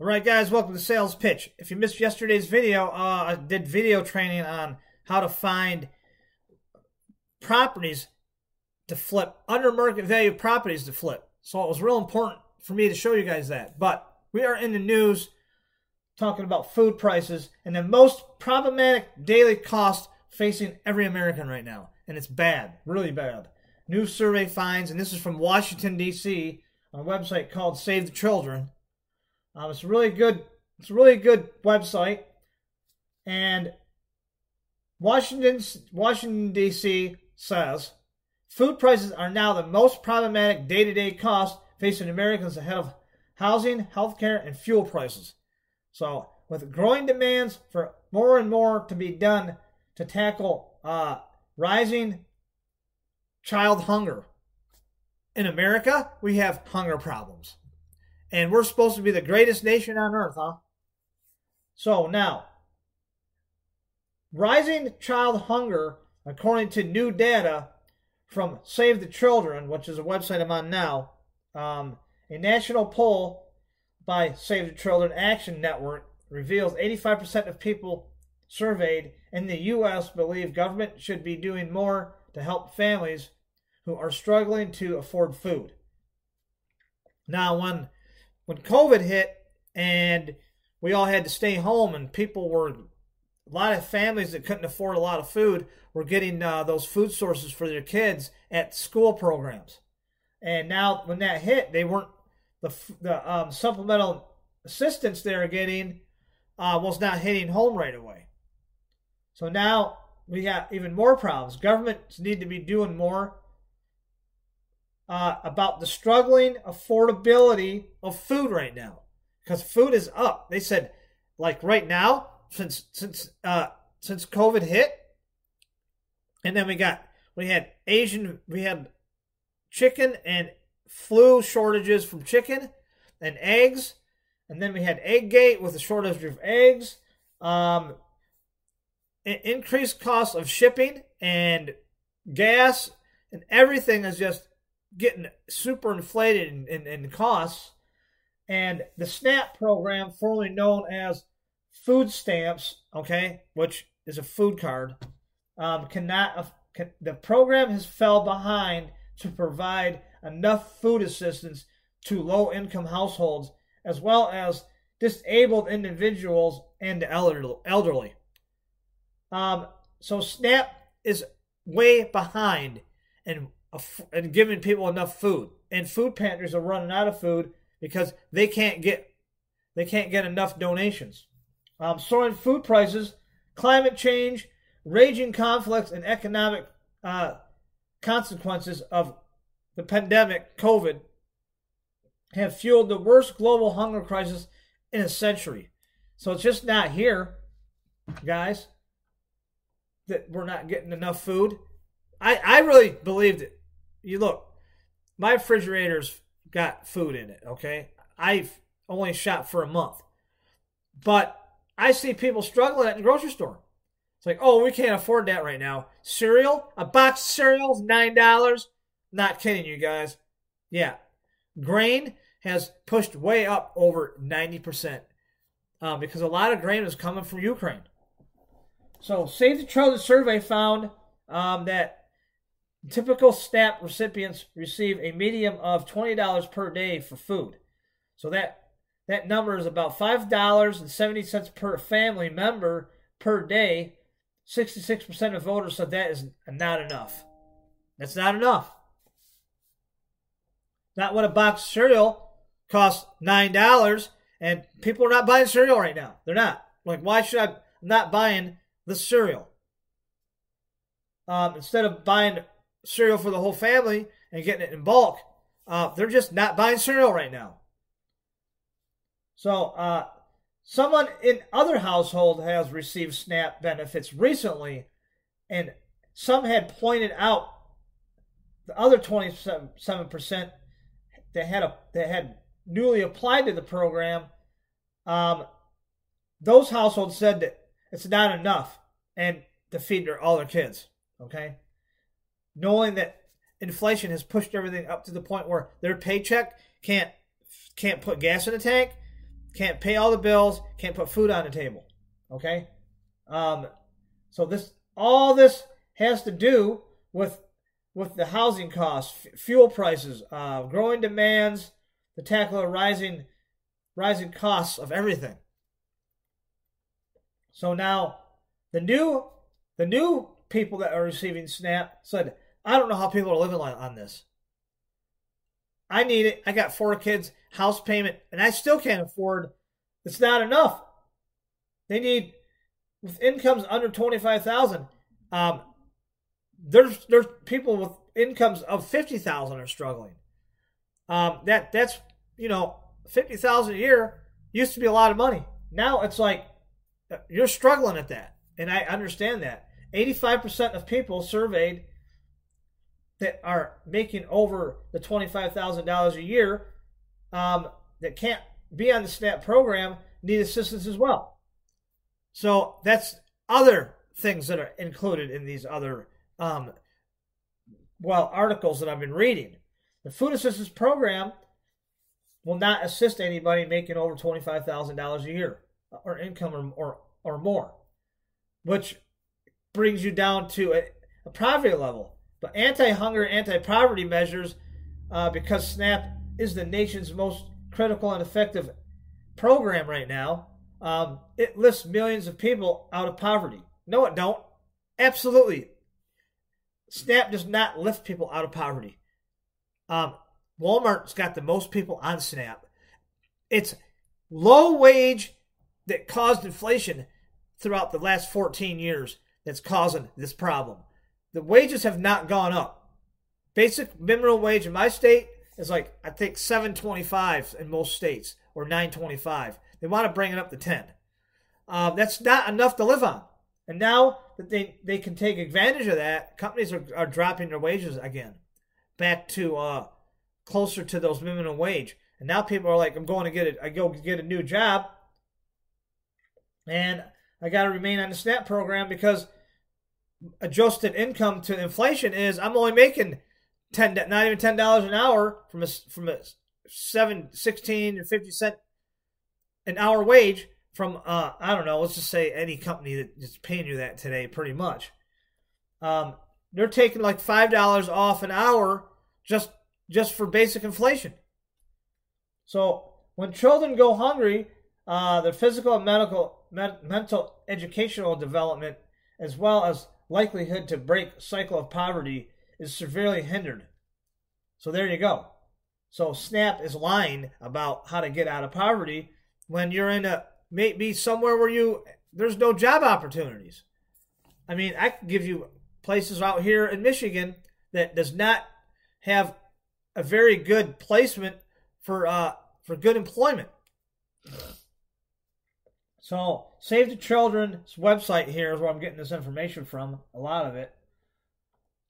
All right, guys, welcome to Sales Pitch. If you missed yesterday's video, uh, I did video training on how to find properties to flip, under market value properties to flip. So it was real important for me to show you guys that. But we are in the news talking about food prices and the most problematic daily cost facing every American right now. And it's bad, really bad. New survey finds, and this is from Washington, D.C., on a website called Save the Children. Um, it's a really good, it's a really good website. And Washington, Washington D.C. says food prices are now the most problematic day-to-day cost facing Americans ahead of housing, healthcare, and fuel prices. So, with growing demands for more and more to be done to tackle uh, rising child hunger. In America, we have hunger problems. And we're supposed to be the greatest nation on earth, huh? So now, rising child hunger, according to new data from Save the Children, which is a website I'm on now, um, a national poll by Save the Children Action Network reveals 85% of people surveyed in the U.S. believe government should be doing more to help families who are struggling to afford food. Now, when when COVID hit and we all had to stay home, and people were a lot of families that couldn't afford a lot of food were getting uh, those food sources for their kids at school programs. And now, when that hit, they weren't the the um, supplemental assistance they were getting uh, was not hitting home right away. So now we have even more problems. Governments need to be doing more uh, about the struggling affordability of food right now because food is up. They said, like right now, since since uh, since COVID hit, and then we got we had Asian, we had chicken and flu shortages from chicken and eggs, and then we had egg gate with a shortage of eggs. Um, increased cost of shipping and gas and everything is just getting super inflated in, in, in costs. And the SNAP program, formerly known as food stamps, okay, which is a food card, um, cannot. Can, the program has fell behind to provide enough food assistance to low-income households as well as disabled individuals and the elderly. Um, so SNAP is way behind and and giving people enough food. And food pantries are running out of food because they can't get they can't get enough donations. Um, soaring food prices, climate change, raging conflicts, and economic uh, consequences of the pandemic, COVID, have fueled the worst global hunger crisis in a century. So it's just not here, guys, that we're not getting enough food. I, I really believed it you look, my refrigerator's got food in it, okay? I've only shop for a month. But I see people struggling at the grocery store. It's like, oh, we can't afford that right now. Cereal? A box of cereals, $9? Not kidding you guys. Yeah. Grain has pushed way up over 90% uh, because a lot of grain is coming from Ukraine. So, Save the Children survey found um, that Typical SNAP recipients receive a medium of $20 per day for food. So that that number is about $5.70 per family member per day. 66% of voters said that is not enough. That's not enough. Not when a box of cereal costs $9 and people are not buying cereal right now. They're not. Like, why should I? Not buying the cereal. Um, instead of buying cereal for the whole family and getting it in bulk. Uh, they're just not buying cereal right now. So, uh, someone in other household has received SNAP benefits recently, and some had pointed out the other 27% that had a, that had newly applied to the program. Um, those households said that it's not enough and to feed their all their kids. Okay, knowing that inflation has pushed everything up to the point where their paycheck can't can't put gas in the tank, can't pay all the bills, can't put food on the table. Okay? Um, so this all this has to do with with the housing costs, f- fuel prices, uh, growing demands, to tackle the rising rising costs of everything. So now the new the new people that are receiving SNAP said, I don't know how people are living on this. I need it. I got four kids, house payment, and I still can't afford. It's not enough. They need with incomes under twenty five thousand. Um, there's there's people with incomes of fifty thousand are struggling. Um, that that's you know fifty thousand a year used to be a lot of money. Now it's like uh, you're struggling at that, and I understand that. Eighty five percent of people surveyed that are making over the $25,000 a year um, that can't be on the SNAP program need assistance as well. So that's other things that are included in these other, um, well, articles that I've been reading. The food assistance program will not assist anybody making over $25,000 a year or income or, or, or more, which brings you down to a, a poverty level but anti hunger, anti poverty measures, uh, because SNAP is the nation's most critical and effective program right now, um, it lifts millions of people out of poverty. No, it don't. Absolutely. SNAP does not lift people out of poverty. Um, Walmart's got the most people on SNAP. It's low wage that caused inflation throughout the last 14 years that's causing this problem the wages have not gone up. Basic minimum wage in my state is like I think 725 in most states or 925. They want to bring it up to 10. Um, that's not enough to live on. And now that they, they can take advantage of that, companies are, are dropping their wages again back to uh, closer to those minimum wage. And now people are like, I'm going to get it. I go get a new job, and I got to remain on the SNAP program because adjusted income to inflation is I'm only making ten, not even ten dollars an hour from a from a seven, 16 or fifty cent an hour wage from uh I don't know, let's just say any company that is paying you that today, pretty much. Um, they're taking like five dollars off an hour just just for basic inflation. So when children go hungry, uh, their physical and medical, med- mental, educational development, as well as likelihood to break cycle of poverty is severely hindered. So there you go. So SNAP is lying about how to get out of poverty when you're in a maybe somewhere where you there's no job opportunities. I mean, I can give you places out here in Michigan that does not have a very good placement for uh for good employment. So, Save the Children's website here is where I'm getting this information from. A lot of it.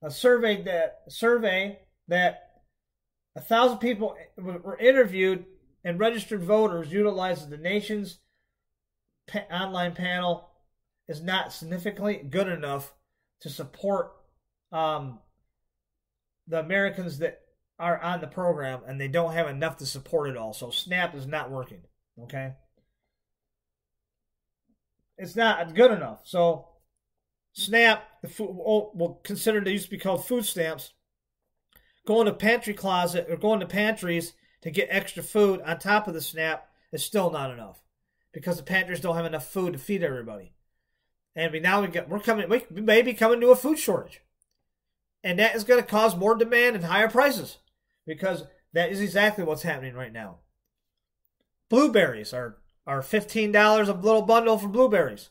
A survey that a survey that a thousand people were interviewed and registered voters utilized the nation's pa- online panel is not significantly good enough to support um, the Americans that are on the program, and they don't have enough to support it all. So SNAP is not working. Okay it's not good enough. So SNAP, the food, oh, well, considered they used to be called food stamps. Going to pantry closet or going to pantries to get extra food on top of the SNAP is still not enough because the pantries don't have enough food to feed everybody. And we now we get we're coming we may be coming to a food shortage, and that is going to cause more demand and higher prices because that is exactly what's happening right now. Blueberries are are fifteen dollars a little bundle for blueberries.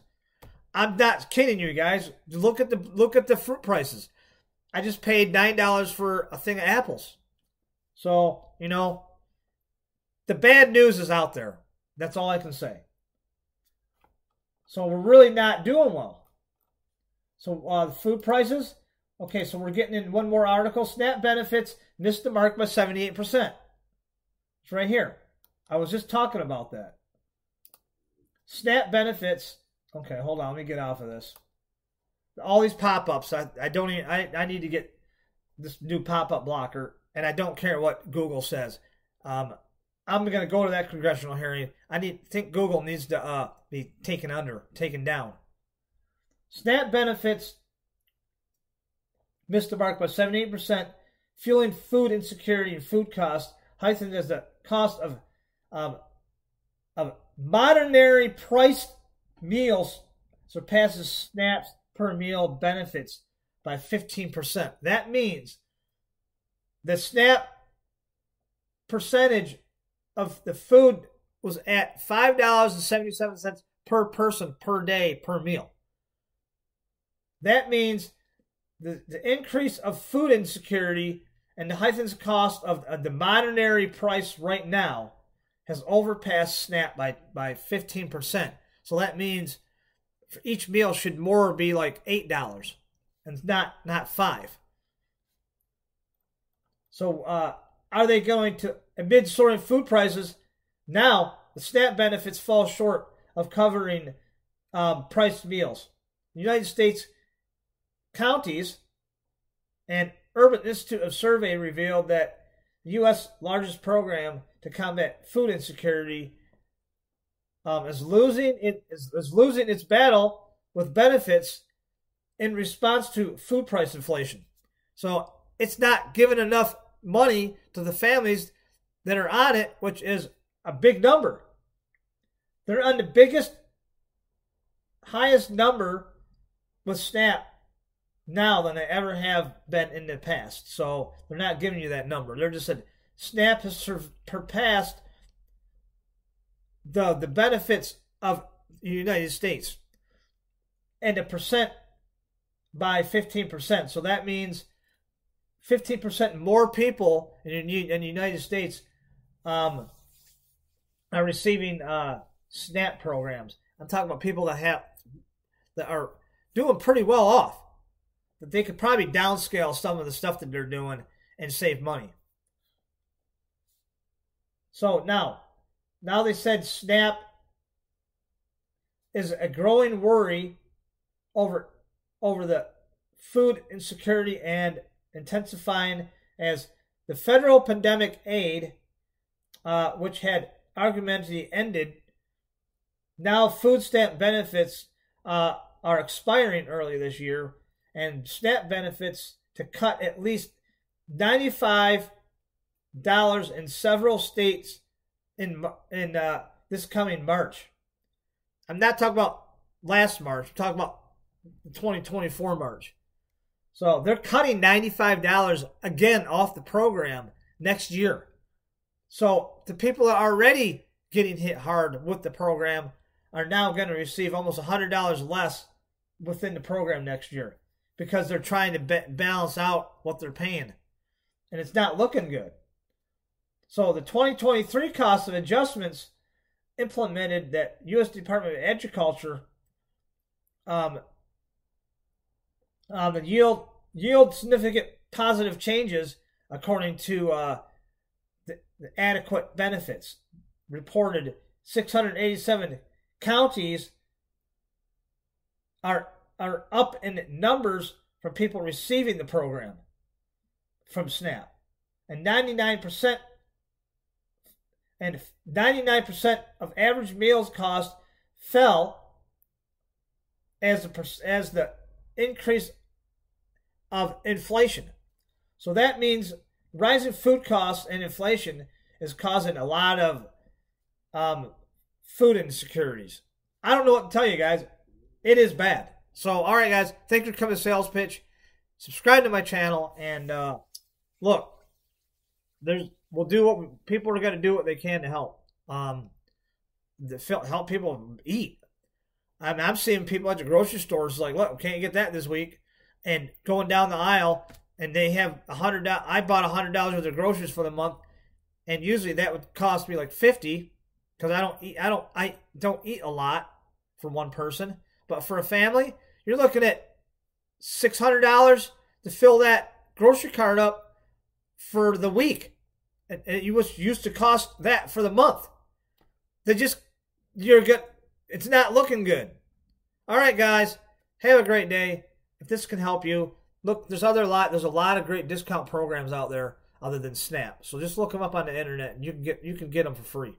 I'm not kidding you guys. Look at the look at the fruit prices. I just paid nine dollars for a thing of apples. So you know, the bad news is out there. That's all I can say. So we're really not doing well. So uh, food prices. Okay, so we're getting in one more article. SNAP benefits missed the mark by 78%. It's right here. I was just talking about that. Snap benefits. Okay, hold on. Let me get off of this. All these pop ups. I, I don't even. I, I need to get this new pop up blocker, and I don't care what Google says. Um, I'm going to go to that congressional hearing. I need think Google needs to uh, be taken under, taken down. SNAP benefits missed the mark by 78%, fueling food insecurity and food costs, heightened as the cost of um, of modernary priced meals surpasses SNAP's per meal benefits by 15%. That means the SNAP percentage of the food was at $5.77 per person per day per meal. That means the, the increase of food insecurity and the heightened cost of, of the modernary price right now has overpassed SNAP by, by 15%. So that means each meal should more be like $8 and not not 5. So uh, are they going to amid soaring food prices now the SNAP benefits fall short of covering um, priced meals. The United States counties and Urban Institute of Survey revealed that the U.S. largest program to combat food insecurity um, is losing it is, is losing its battle with benefits in response to food price inflation. So it's not giving enough money to the families that are on it, which is a big number. They're on the biggest, highest number with SNAP now than they ever have been in the past. So they're not giving you that number. They're just said SNAP has surpassed the the benefits of the United States and a percent by 15%. So that means 15% more people in the, in the United States um, are receiving uh, SNAP programs. I'm talking about people that have that are doing pretty well off. That they could probably downscale some of the stuff that they're doing and save money. So now, now they said SNAP is a growing worry over over the food insecurity and intensifying as the federal pandemic aid, uh, which had argumentatively ended, now food stamp benefits uh, are expiring early this year, and SNAP benefits to cut at least ninety-five dollars in several states in in uh, this coming March. I'm not talking about last March. I'm talking about 2024 March. So they're cutting $95 again off the program next year. So the people that are already getting hit hard with the program are now going to receive almost $100 less within the program next year because they're trying to balance out what they're paying. And it's not looking good. So the 2023 cost of adjustments implemented that U.S. Department of Agriculture um, um, yield yield significant positive changes according to uh, the, the adequate benefits reported 687 counties are are up in numbers for people receiving the program from SNAP and 99% and 99% of average meals cost fell as the as the increase of inflation. So that means rising food costs and inflation is causing a lot of um, food insecurities. I don't know what to tell you guys. It is bad. So, all right, guys, thank you for coming to Sales Pitch. Subscribe to my channel and uh, look. There's we'll do what people are going to do what they can to help. Um, to help people eat. I mean, I'm seeing people at the grocery stores like, look, can't get that this week, and going down the aisle, and they have a hundred. I bought a hundred dollars worth of groceries for the month, and usually that would cost me like fifty, because I don't eat. I don't. I don't eat a lot for one person, but for a family, you're looking at six hundred dollars to fill that grocery cart up for the week. And it was used to cost that for the month. They just you're good it's not looking good. All right, guys, have a great day. If this can help you, look, there's other lot. There's a lot of great discount programs out there. other than Snap. So just look them up on the internet, and you can get you can get them for free.